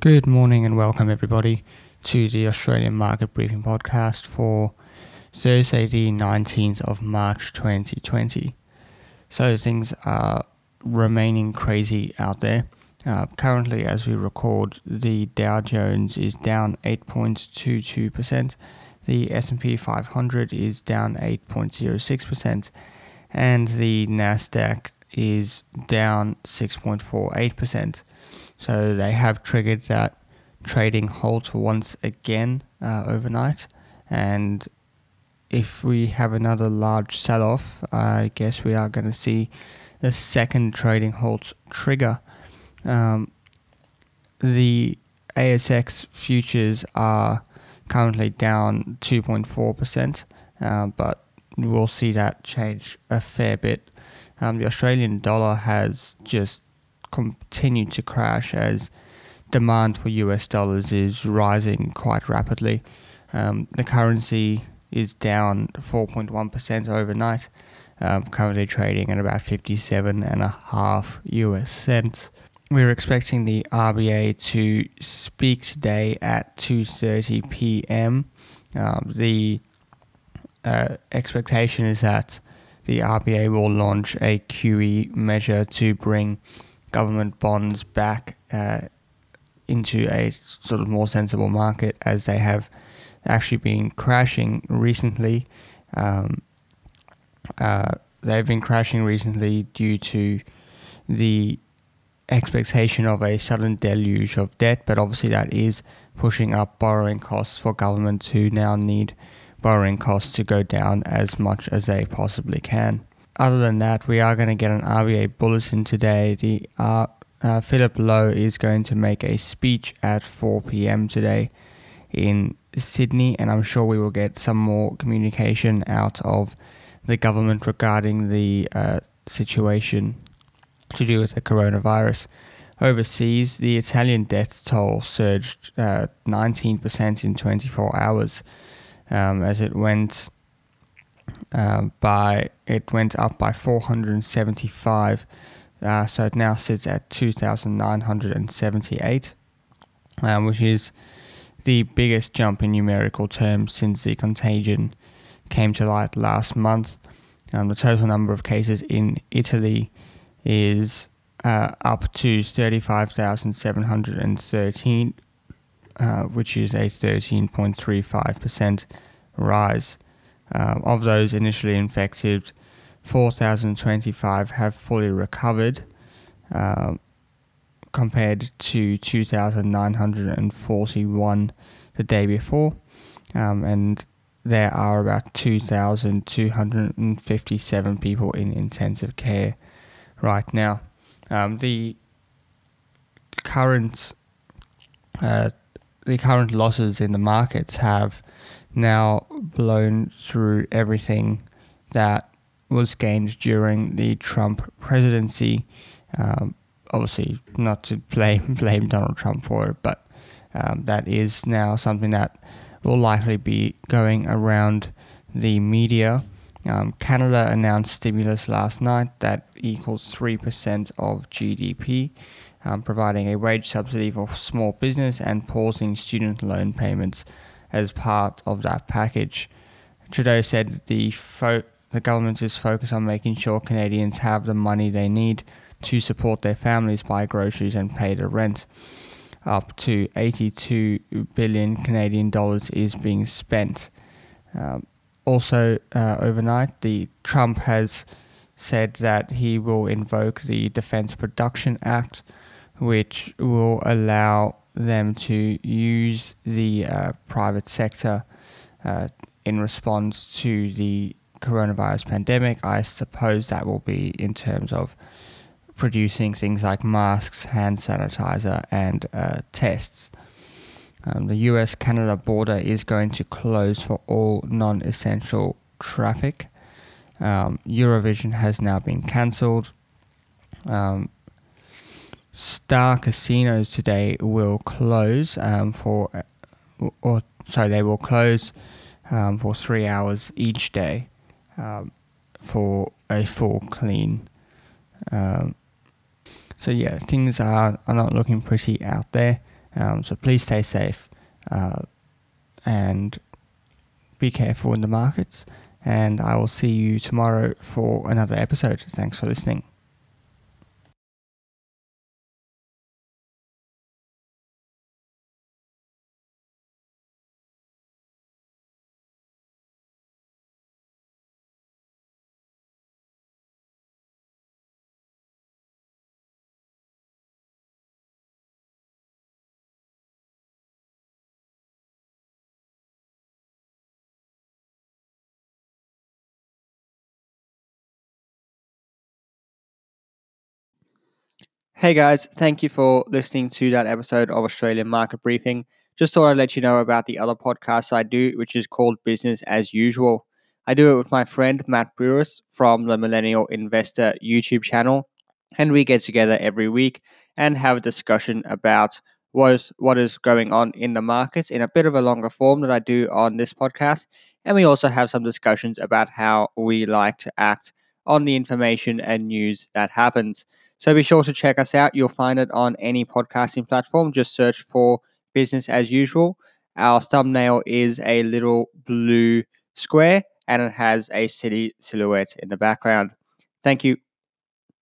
Good morning and welcome everybody to the Australian Market Briefing Podcast for Thursday, the 19th of March 2020. So things are remaining crazy out there. Uh, currently, as we record, the Dow Jones is down 8.22%, the S&P 500 is down 8.06%, and the Nasdaq is down 6.48%. So they have triggered that trading halt once again uh, overnight. And if we have another large sell off, I guess we are going to see the second trading halt trigger. Um, the ASX futures are currently down 2.4%, uh, but we'll see that change a fair bit. Um, the Australian dollar has just continued to crash as demand for US dollars is rising quite rapidly. Um, the currency is down 4.1% overnight, um, currently trading at about 57 and a half US cents. We're expecting the RBA to speak today at 2:30 p.m. Um, the uh, expectation is that the RBA will launch a QE measure to bring government bonds back uh, into a sort of more sensible market as they have actually been crashing recently. Um, uh, they've been crashing recently due to the expectation of a sudden deluge of debt, but obviously that is pushing up borrowing costs for governments who now need borrowing costs to go down as much as they possibly can other than that, we are going to get an RBA bulletin today. The uh, uh, Philip Lowe is going to make a speech at 4 p.m. today in Sydney, and I'm sure we will get some more communication out of the government regarding the uh, situation to do with the coronavirus. Overseas, the Italian death toll surged 19% uh, in 24 hours um, as it went uh, by it went up by 475, uh, so it now sits at 2,978, um, which is the biggest jump in numerical terms since the contagion came to light last month. Um, the total number of cases in Italy is uh, up to 35,713, uh, which is a 13.35% rise. Uh, of those initially infected, 4,025 have fully recovered, uh, compared to 2,941 the day before, um, and there are about 2,257 people in intensive care right now. Um, the current uh, the current losses in the markets have now blown through everything that was gained during the Trump presidency. Um, obviously, not to blame blame Donald Trump for it, but um, that is now something that will likely be going around the media. Um, Canada announced stimulus last night that equals 3% of GDP, um, providing a wage subsidy for small business and pausing student loan payments as part of that package. Trudeau said the fo- the government is focused on making sure Canadians have the money they need to support their families, buy groceries, and pay the rent. Up to 82 billion Canadian dollars is being spent. Um, also, uh, overnight, the Trump has said that he will invoke the Defense Production Act, which will allow them to use the uh, private sector uh, in response to the coronavirus pandemic. I suppose that will be in terms of producing things like masks, hand sanitizer, and uh, tests. Um, the US Canada border is going to close for all non essential traffic. Um, Eurovision has now been cancelled. Um, Star casinos today will close um, for, or so they will close um, for three hours each day um, for a full clean. Um, so yeah, things are, are not looking pretty out there. Um, so please stay safe uh, and be careful in the markets. And I will see you tomorrow for another episode. Thanks for listening. Hey guys, thank you for listening to that episode of Australian Market Briefing. Just thought I'd let you know about the other podcast I do, which is called Business as Usual. I do it with my friend Matt Brewis from the Millennial Investor YouTube channel, and we get together every week and have a discussion about what is, what is going on in the markets in a bit of a longer form that I do on this podcast. And we also have some discussions about how we like to act on the information and news that happens. So be sure to check us out. You'll find it on any podcasting platform. Just search for business as usual. Our thumbnail is a little blue square and it has a city silhouette in the background. Thank you.